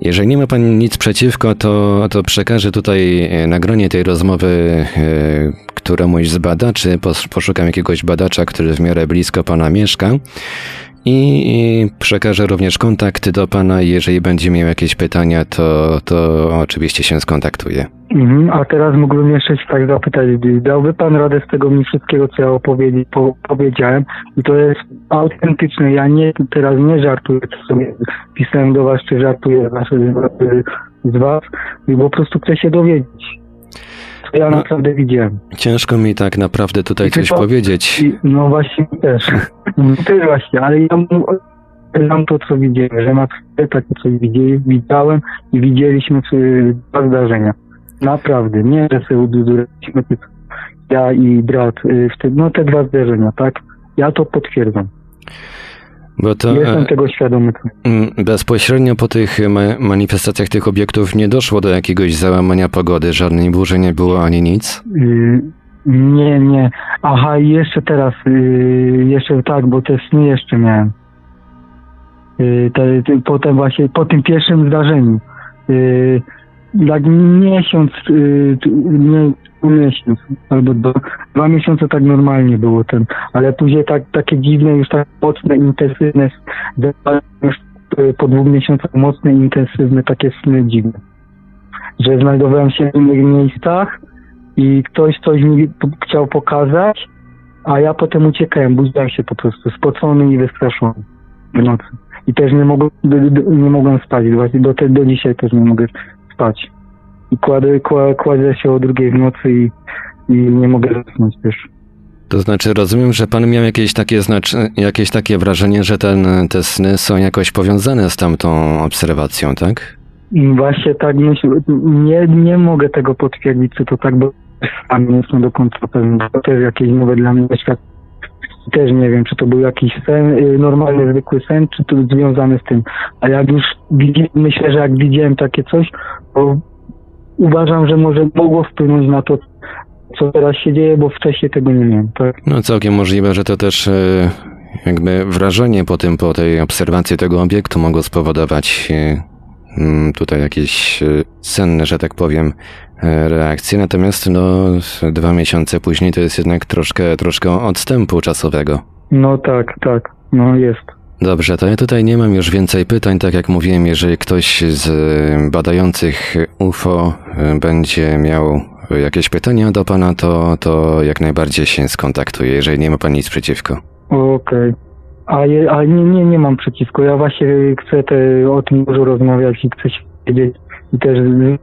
Jeżeli nie ma Pan nic przeciwko, to, to przekażę tutaj e, nagranie tej rozmowy e, któremuś z badaczy, pos- poszukam jakiegoś badacza, który w miarę blisko Pana mieszka i, przekażę również kontakt do Pana. Jeżeli będzie miał jakieś pytania, to, to oczywiście się skontaktuje. Mhm, a teraz mógłbym jeszcze się tak zapytać, dałby Pan radę z tego mi wszystkiego, co ja opowiedzi, po, powiedziałem i to jest autentyczne, ja nie, teraz nie żartuję, co sobie pisałem do Was, czy żartuję z, was- z Was i po prostu chcę się dowiedzieć, ja No. naprawdę widziałem. Ciężko mi tak naprawdę tutaj I coś powiedzieć. I, no właśnie też, No też właśnie, ale ja mu- znam to, co widziałem, że na takie coś widzieli, widziałem i widzieliśmy dwa zdarzenia. Naprawdę, nie, że sobie ududuraliśmy, tylko ja i brat, y, no te dwa zdarzenia, tak? Ja to potwierdzam. Bo to Jestem e, tego świadomy. mm, bezpośrednio po tych ma- manifestacjach tych obiektów nie doszło do jakiegoś załamania pogody, żadnej burzy nie było ani nic. Y, nie, nie. Aha, i jeszcze teraz, y, jeszcze tak, bo te sny jeszcze miałem. Y, te, te, potem właśnie, po tym pierwszym zdarzeniu. Jak miesiąc, y, t- nie, miesiąc, albo dwa, dwa miesiące tak normalnie było ten, ale później tak, takie dziwne, już tak mocne, intensywne, już po dwóch miesiącach mocne, intensywne, takie sny dziwne. Że znajdowałem się w innych miejscach, i ktoś coś mi chciał pokazać, a ja potem uciekałem, budziłem się po prostu spocony i wystraszony w nocy. I też nie mogłem, nie mogłem spać, właśnie do, do dzisiaj też nie mogę spać. I kładę, kła, kładę się o drugiej w nocy i, i nie mogę zasnąć też. To znaczy, rozumiem, że pan miał jakieś takie, znacz... jakieś takie wrażenie, że ten, te sny są jakoś powiązane z tamtą obserwacją, tak? Właśnie tak myślę, nie, nie mogę tego potwierdzić, czy to tak, bo sam nie jestem do końca pewien. To też jakieś nowe dla mnie doświadczenie. Też nie wiem, czy to był jakiś sen, y, normalny, zwykły sen, czy to związany z tym. A jak już myślę, że jak widziałem takie coś, to uważam, że może mogło wpłynąć na to, co teraz się dzieje, bo wcześniej tego nie miałem. Tak? No całkiem możliwe, że to też e, jakby wrażenie po tym, po tej obserwacji tego obiektu mogło spowodować mm, tutaj jakieś e, senne, że tak powiem, e, reakcje. Natomiast no, dwa miesiące później to jest jednak troszkę, troszkę odstępu czasowego. No tak, tak, no jest. Dobrze, to ja tutaj nie mam już więcej pytań. Tak jak mówiłem, jeżeli ktoś z e, badających UFO e, będzie miał jakieś pytania do pana, to, to jak najbardziej się skontaktuje, jeżeli nie ma pan nic przeciwko. Okej. A, je, a nie, nie, nie mam przeciwko. Ja właśnie chcę te, o tym dużo rozmawiać i chcę się wiedzieć i też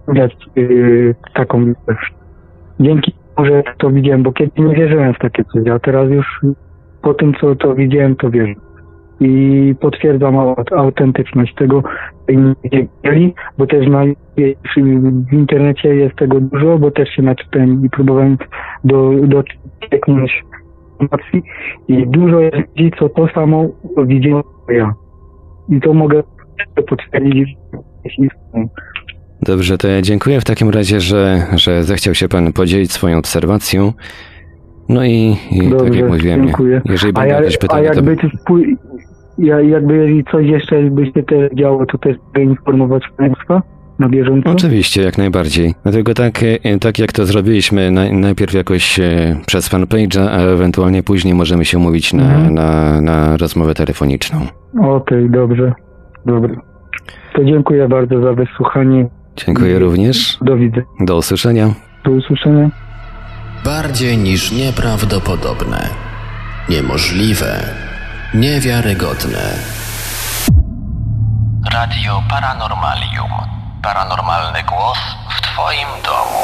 zrobić yy, taką Dzięki temu, że to widziałem, bo kiedyś nie wierzyłem w takie coś, a teraz już po tym, co to widziałem, to wierzę. I potwierdzam aut- autentyczność tego, wiedzieli, bo też na, w internecie jest tego dużo, bo też się naczytałem i próbowałem do, do informacji i dużo jest ludzi, co to samo widzieli co ja. I to mogę potwierdzić. Dobrze, to ja dziękuję w takim razie, że, że zechciał się pan podzielić swoją obserwacją. No i, i tak Dobrze, jak mówiłem, dziękuję. jeżeli A, będą ja, jakieś a pytania, to... jakby coś, pój- ja, jakby jeżeli coś jeszcze by się też działo, to też by informować Państwa na bieżąco? Oczywiście, jak najbardziej. Dlatego tak, e, tak jak to zrobiliśmy, na, najpierw jakoś e, przez fanpage'a, a ewentualnie później możemy się umówić na, Mhm. na, na rozmowę telefoniczną. Okej, dobrze. Dobrze. To dziękuję bardzo za wysłuchanie. Dziękuję również. Do widzenia. Do usłyszenia. Do usłyszenia. Bardziej niż nieprawdopodobne, niemożliwe, niewiarygodne. Radio Paranormalium. Paranormalny głos w Twoim domu.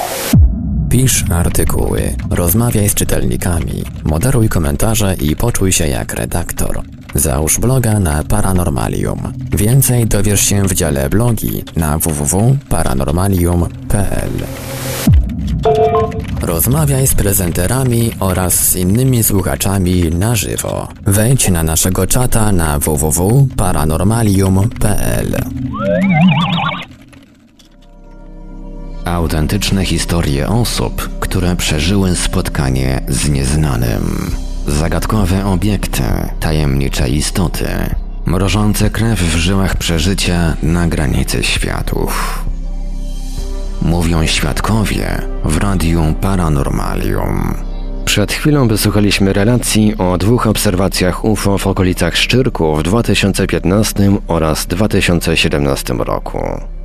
Pisz artykuły, rozmawiaj z czytelnikami, moderuj komentarze i poczuj się jak redaktor. Załóż bloga na Paranormalium. Więcej dowiesz się w dziale blogi na www.paranormalium.pl. Rozmawiaj z prezenterami oraz z innymi słuchaczami na żywo. Wejdź na naszego czata na www.paranormalium.pl. Autentyczne historie osób, które przeżyły spotkanie z nieznanym. Zagadkowe obiekty, tajemnicze istoty, mrożące krew w żyłach przeżycia na granicy światów. Mówią świadkowie w Radiu Paranormalium. Przed chwilą wysłuchaliśmy relacji o dwóch obserwacjach UFO w okolicach Szczyrku w 2015 oraz 2017 roku.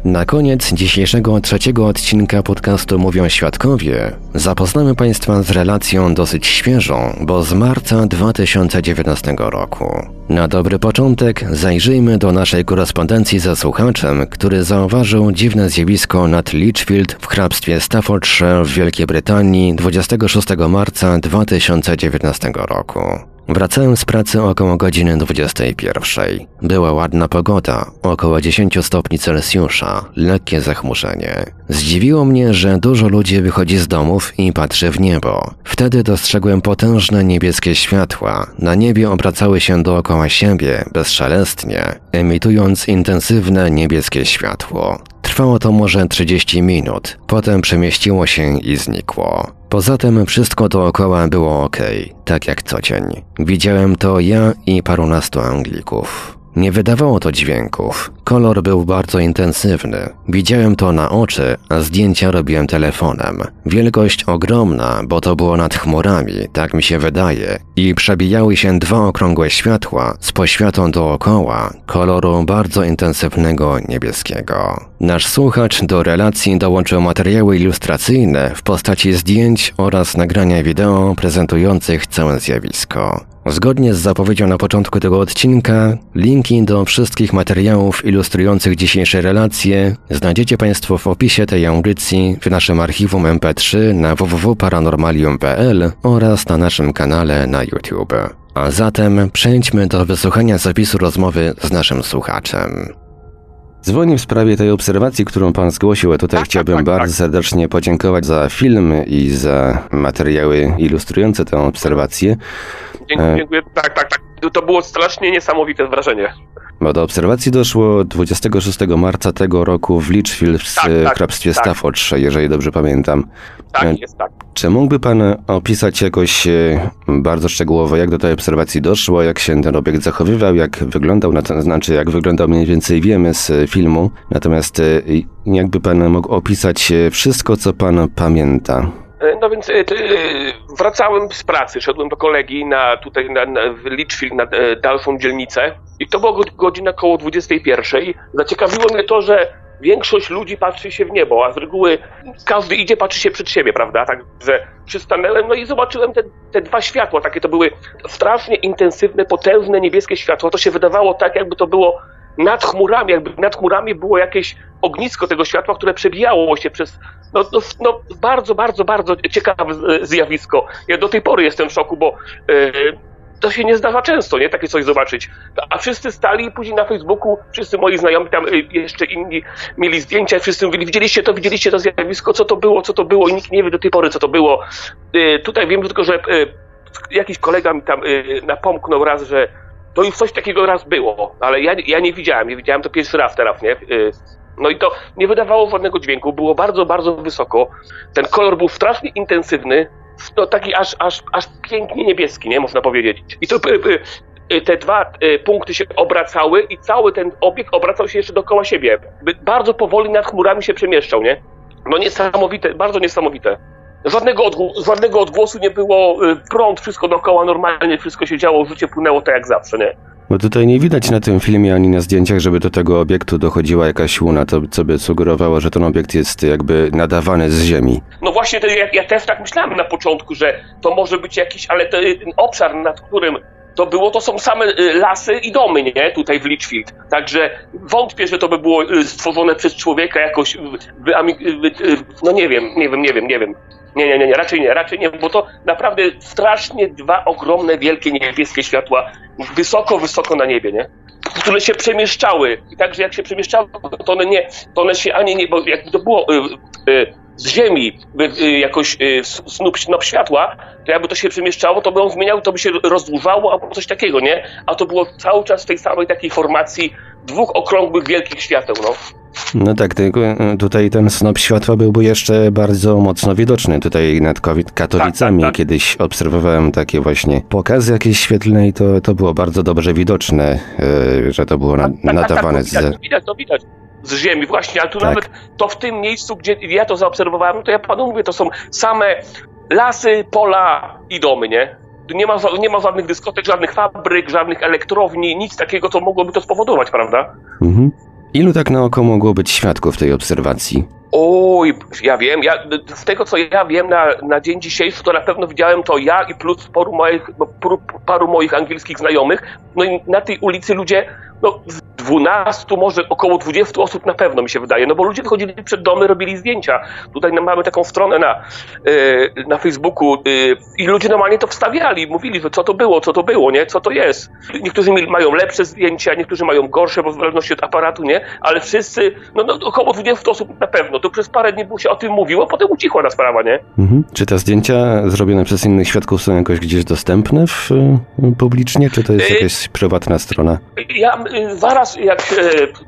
Na koniec dzisiejszego trzeciego odcinka podcastu Mówią Świadkowie zapoznamy Państwa z relacją dosyć świeżą, bo z marca 2019 roku. Na dobry początek zajrzyjmy do naszej korespondencji ze słuchaczem, który zauważył dziwne zjawisko nad Litchfield w hrabstwie Staffordshire w Wielkiej Brytanii 26 marca 2019 roku. Wracałem z pracy około godziny 21. Była ładna pogoda, około 10 stopni Celsjusza, lekkie zachmurzenie. Zdziwiło mnie, że dużo ludzi wychodzi z domów i patrzy w niebo. Wtedy dostrzegłem potężne niebieskie światła. Na niebie obracały się dookoła siebie, bezszelestnie, emitując intensywne niebieskie światło. Trwało to może 30 minut, potem przemieściło się i znikło. Poza tym wszystko dookoła było ok, tak jak co dzień. Widziałem to ja i parunastu Anglików. Nie wydawało to dźwięków. Kolor był bardzo intensywny. Widziałem to na oczy, a zdjęcia robiłem telefonem. Wielkość ogromna, bo to było nad chmurami, tak mi się wydaje, i przebijały się dwa okrągłe światła z poświatą dookoła, koloru bardzo intensywnego niebieskiego. Nasz słuchacz do relacji dołączył materiały ilustracyjne w postaci zdjęć oraz nagrania wideo prezentujących całe zjawisko. Zgodnie z zapowiedzią na początku tego odcinka, linki do wszystkich materiałów ilustrujących dzisiejsze relacje znajdziecie Państwo w opisie tej audycji w naszym archiwum MP3 na www.paranormalium.pl oraz na naszym kanale na YouTube. A zatem przejdźmy do wysłuchania zapisu rozmowy z naszym słuchaczem. Dzwonię w sprawie tej obserwacji, którą pan zgłosił, a tutaj chciałbym bardzo serdecznie podziękować za film i za materiały ilustrujące tę obserwację. Dziękuję, E. dziękuję. Tak, tak, tak. To było strasznie niesamowite wrażenie. Bo do obserwacji doszło 26 marca tego roku w Litchfield w Tak, tak, hrabstwie tak. Staffordshire, jeżeli dobrze pamiętam. E, Tak jest, tak. Czy mógłby pan opisać jakoś e, bardzo szczegółowo, jak do tej obserwacji doszło, jak się ten obiekt zachowywał, jak wyglądał, na to znaczy jak wyglądał mniej więcej wiemy z e, filmu, natomiast e, jakby pan mógł opisać e, wszystko, co pan pamięta? E, No więc e, e, wracałem z pracy, szedłem do kolegi na tutaj na, na, w Litchfield na dalszą dzielnicę i to była go- godzina koło 21. Zaciekawiło mnie to, że większość ludzi patrzy się w niebo, a z reguły każdy idzie, patrzy się przed siebie, prawda? Także przystanęłem, no i zobaczyłem te, te dwa światła, takie to były strasznie intensywne, potężne niebieskie światło. To się wydawało tak, jakby to było nad chmurami, jakby nad chmurami było jakieś ognisko tego światła, które przebijało się przez no, no, no bardzo, bardzo, bardzo ciekawe zjawisko. Ja do tej pory jestem w szoku, bo e, to się nie zdarza często, nie? Takie coś zobaczyć. A wszyscy stali i później na Facebooku, wszyscy moi znajomi, tam e, jeszcze inni mieli zdjęcia, wszyscy mówili, widzieliście to, widzieliście to zjawisko, co to było, co to było i nikt nie wie do tej pory, co to było. E, tutaj wiem tylko, że jakiś kolega mi tam napomknął raz, że to już coś takiego raz było, ale ja, ja nie widziałem, nie widziałem to pierwszy raz teraz, nie? Y, No i to nie wydawało żadnego dźwięku, było bardzo, bardzo wysoko. Ten kolor był strasznie intensywny, no taki aż, aż, aż pięknie niebieski, nie? Można powiedzieć. I to y, y, te dwa y, punkty się obracały i cały ten obiekt obracał się jeszcze dookoła siebie. Bardzo powoli nad chmurami się przemieszczał, nie? No niesamowite, bardzo niesamowite. Żadnego, odgł- żadnego odgłosu nie było, y, prąd, wszystko dookoła normalnie, wszystko się działo, życie płynęło tak jak zawsze, nie? Bo tutaj nie widać na tym filmie ani na zdjęciach, żeby do tego obiektu dochodziła jakaś łuna, to co by sugerowało, że ten obiekt jest jakby nadawany z ziemi. No właśnie, to ja, ja też tak myślałem na początku, że to może być jakiś, ale to, y, obszar, nad którym to było, to są same y, lasy i domy, nie? Tutaj w Litchfield. Także wątpię, że to by było y, stworzone przez człowieka jakoś, y, no nie wiem, nie wiem, nie wiem, nie wiem. Nie, nie, nie, nie, raczej nie, raczej nie, bo to naprawdę strasznie dwa ogromne, wielkie niebieskie światła, wysoko, wysoko na niebie, nie? Które się przemieszczały. I także jak się przemieszczały, to one nie, to one się ani nie, bo jakby to było y, y, z ziemi y, y, jakoś y, snop, snop światła, to jakby to się przemieszczało, to by on zmieniał, to by się rozdłużało albo coś takiego, nie? A to było cały czas w tej samej takiej formacji dwóch okrągłych, wielkich świateł, no. No tak, tylko e, tutaj ten snop światła byłby jeszcze bardzo mocno widoczny. Tutaj nad Kowi- Katowicami Tak, tak, tak. kiedyś obserwowałem takie właśnie pokazy jakieś świetlne i to, to było bardzo dobrze widoczne, że to było na, Tak, tak, tak, nadawane z... to widać, to widać. Z ziemi, właśnie, ale tu Tak. nawet to w tym miejscu, gdzie ja to zaobserwowałem, to ja panu mówię, to są same lasy, pola i domy, nie? Nie ma, nie ma żadnych dyskotek, żadnych fabryk, żadnych elektrowni, nic takiego, co mogłoby to spowodować, prawda? Mhm. Ilu tak na oko mogło być świadków tej obserwacji? Oj, ja wiem, ja, z tego co ja wiem na, na dzień dzisiejszy, to na pewno widziałem to ja i plus paru moich, paru moich angielskich znajomych. No i na tej ulicy ludzie, no z 12, może około 20 osób na pewno mi się wydaje, no bo ludzie wychodzili przed domy, robili zdjęcia. Tutaj mamy taką stronę na, e, na Facebooku e, i ludzie normalnie to wstawiali, mówili, że co to było, co to było, nie, co to jest. Niektórzy mają lepsze zdjęcia, niektórzy mają gorsze, bo w zależności od aparatu, nie, ale wszyscy, no, no około 20 osób na pewno. To przez parę dni było się o tym mówiło, potem ucichła ta sprawa, nie? Mhm. Czy te zdjęcia zrobione przez innych świadków są jakoś gdzieś dostępne w, e, publicznie, czy to jest Y- jakaś prywatna strona? Ja y, zaraz, jak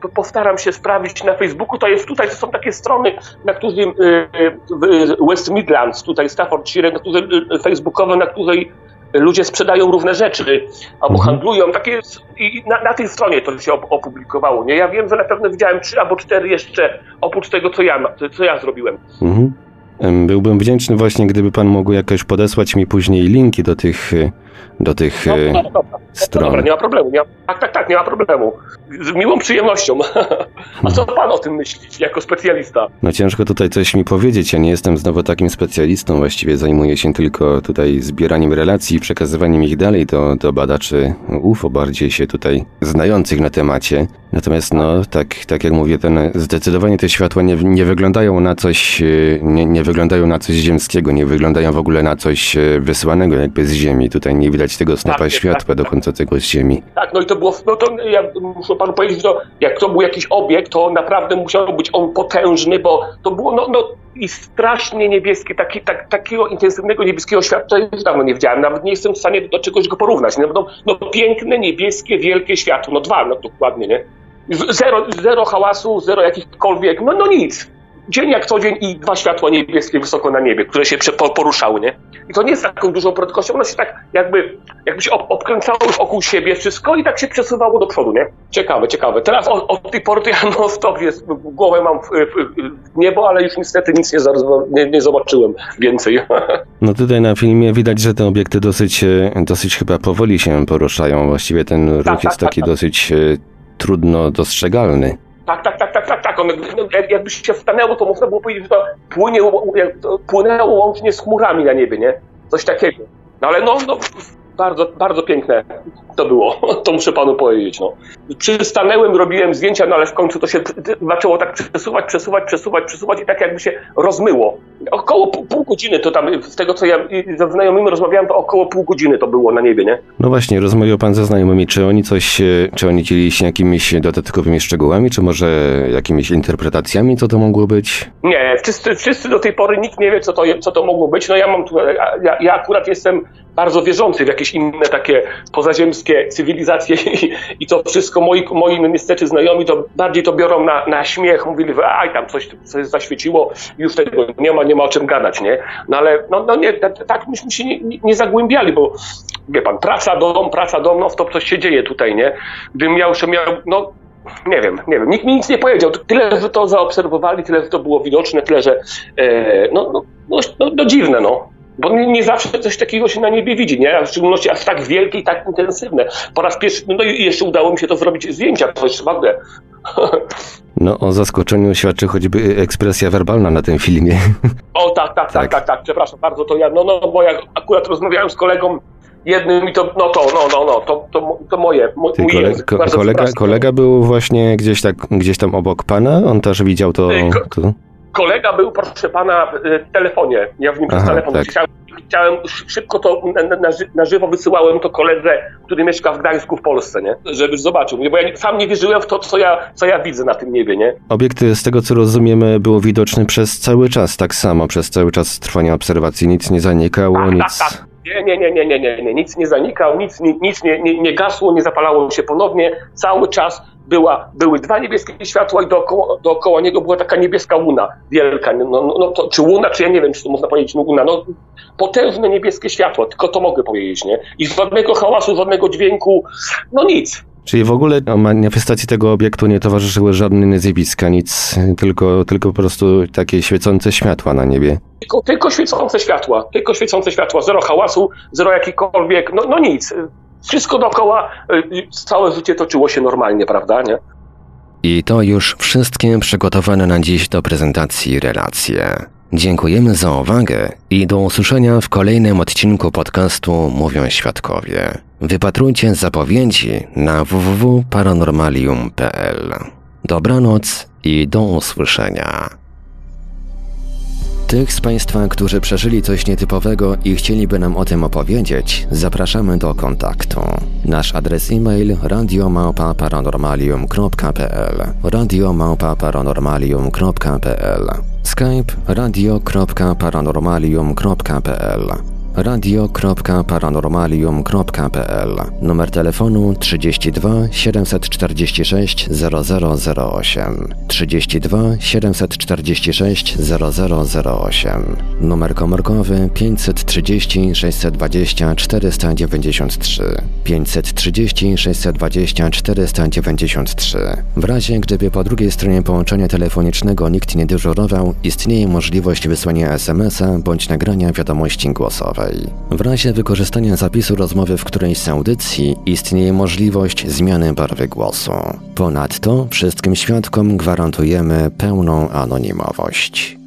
p- postaram się sprawdzić na Facebooku, to jest tutaj, to są takie strony, na których y, West Midlands, tutaj Staffordshire, na której, y, facebookowe, na której ludzie sprzedają różne rzeczy albo Mhm. handlują. Takie jest, I na, na tej stronie to się op- opublikowało. Nie? Ja wiem, że na pewno widziałem trzy albo cztery jeszcze, oprócz tego, co ja, co ja zrobiłem. Mhm. Byłbym wdzięczny właśnie, gdyby pan mógł jakoś podesłać mi później linki do tych, do tych No, e, no, dobra, no, stron. dobra, nie ma problemu. Nie ma, tak, tak, tak, nie ma problemu. Z miłą przyjemnością. A co pan o tym myśli, jako specjalista? No ciężko tutaj coś mi powiedzieć, ja nie jestem znowu takim specjalistą, właściwie zajmuję się tylko tutaj zbieraniem relacji i przekazywaniem ich dalej do, do badaczy UFO, bardziej się tutaj znających na temacie. Natomiast no, tak, tak jak mówię, ten, zdecydowanie te światła nie, nie wyglądają na coś, e, nie, nie wyglądają na coś ziemskiego, nie wyglądają w ogóle na coś e, wysłanego jakby z Ziemi. Tutaj nie, nie tego snapa Tak, światła tak, dochodzącego z ziemi. Tak, no i to było, no to ja muszę panu powiedzieć, że to, jak to był jakiś obiekt, to naprawdę musiał być on potężny, bo to było, no, no i strasznie niebieskie, taki, tak, takiego intensywnego niebieskiego światła, już dawno nie widziałem, nawet nie jestem w stanie do czegoś go porównać, no, no, no piękne, niebieskie, wielkie światło, no dwa, no dokładnie, nie? Zero, zero hałasu, zero jakichkolwiek, no, no nic. Dzień jak co dzień i dwa światła niebieskie wysoko na niebie, które się poruszały, nie? I to nie jest taką dużą prędkością, ono się tak jakby, jakby się ob- obkręcało wokół siebie wszystko i tak się przesuwało do przodu, nie? Ciekawe, ciekawe. Teraz od, od tej pory to ja non stop jest, głowę mam w, w, w niebo, ale już niestety nic nie, nie, nie zobaczyłem więcej. No tutaj na filmie widać, że te obiekty dosyć, e, dosyć chyba powoli się poruszają. Właściwie ten ruch tak, jest tak, taki tak. dosyć e, trudno dostrzegalny. Tak, tak, tak, tak, tak, tak. One, no, jak- jakby się stanęło, to można było powiedzieć, że to, płynie, to płynęło łącznie z chmurami na niebie, nie? Coś takiego. No ale no, no bardzo, bardzo piękne to było, to muszę panu powiedzieć, no. Przystanęłem, robiłem zdjęcia, no ale w końcu to się zaczęło tak przesuwać, przesuwać, przesuwać, przesuwać i tak jakby się rozmyło. Około pół, pół godziny to tam, z tego co ja ze znajomymi rozmawiałem, to około pół godziny to było na niebie, nie? No właśnie, rozmawiał pan ze znajomymi, czy oni coś, e, czy oni dzielili się jakimiś dodatkowymi szczegółami, czy może jakimiś interpretacjami, co to mogło być? Nie, wszyscy, wszyscy do tej pory nikt nie wie, co to, co to mogło być. No ja mam tu, ja, ja akurat jestem bardzo wierzący w jakieś inne takie pozaziemskie cywilizacje i, i to wszystko moi, moi no niestety znajomi to bardziej to biorą na, na śmiech, mówili, aj tam coś, coś zaświeciło, już tego nie ma, nie ma o czym gadać, nie? No ale no, no nie, tak, tak myśmy się nie, nie- zagłębiali, bo wie pan, praca, dom, praca, dom, no to coś się dzieje tutaj, nie? Gdybym miał, że miał, no nie wiem, nie wiem. Nikt mi nic nie powiedział. Tyle, że to zaobserwowali, tyle, że to było widoczne, tyle, że e, no, no, no, no, no dziwne, no. Bo nie, nie zawsze coś takiego się na niebie widzi, nie? A w szczególności aż tak wielkie i tak intensywne. Po raz pierwszy, no i jeszcze udało mi się to zrobić zdjęcia, to jest naprawdę. No o zaskoczeniu świadczy choćby ekspresja werbalna na tym filmie. O tak, tak, tak, tak, tak, przepraszam bardzo, to ja, no, no, bo ja akurat rozmawiałem z kolegą jednym i to, no to, no, no, no, to, to, to moje, mój, Ty, kole, język. ko, kolega, kolega był właśnie gdzieś, tak, gdzieś tam obok pana? On też widział to? Ko- to? Kolega był, proszę pana, w telefonie. Ja w nim przez telefon tak. chciałem, chciałem szy- szybko to na, na, na, ży- na żywo wysyłałem to koledze, który mieszka w Gdańsku w Polsce, nie? Żeby zobaczył. Bo ja sam nie wierzyłem w to, co ja, co ja widzę na tym niebie, nie? Obiekt, z tego co rozumiemy, był widoczny przez cały czas, tak samo, przez cały czas trwania obserwacji. Nic nie zanikało, Tak, nic... tak, tak. Nie, nie, nie, nie, nie, nie, nie. Nic nie zanikał, nic, ni- nic nie, nie, nie gasło, nie zapalało się ponownie. Cały czas była, były dwa niebieskie światła i dookoła, dookoła niego była taka niebieska łuna wielka. No, no, no to, czy łuna, czy ja nie wiem, czy to można powiedzieć łuna. No, potężne niebieskie światło, tylko to mogę powiedzieć, nie? I żadnego hałasu, żadnego dźwięku, no nic. Czyli w ogóle o manifestacji tego obiektu nie towarzyszyły żadne zjawiska, nic, tylko, tylko po prostu takie świecące światła na niebie. Tylko, tylko świecące światła, tylko świecące światła, zero hałasu, zero jakikolwiek, no, no nic. Wszystko dookoła, y, całe życie toczyło się normalnie, prawda, nie? I to już wszystkie przygotowane na dziś do prezentacji relacje. Dziękujemy za uwagę i do usłyszenia w kolejnym odcinku podcastu Mówią Świadkowie. Wypatrujcie zapowiedzi na www.paranormalium.pl. Dobranoc i do usłyszenia. Tych z Państwa, którzy przeżyli coś nietypowego i chcieliby nam o tym opowiedzieć, zapraszamy do kontaktu. Nasz adres e-mail radiomałpa-paranormalium.pl radiomałpa-paranormalium.pl Skype radio.paranormalium.pl radio.paranormalium.pl Numer telefonu 32 746 0008 32 746 0008 Numer komórkowy 530 620 493 530 620 493 W razie gdyby po drugiej stronie połączenia telefonicznego nikt nie dyżurował, istnieje możliwość wysłania SMS-a bądź nagrania wiadomości głosowej. W razie wykorzystania zapisu rozmowy w którejś z audycji istnieje możliwość zmiany barwy głosu. Ponadto wszystkim świadkom gwarantujemy pełną anonimowość.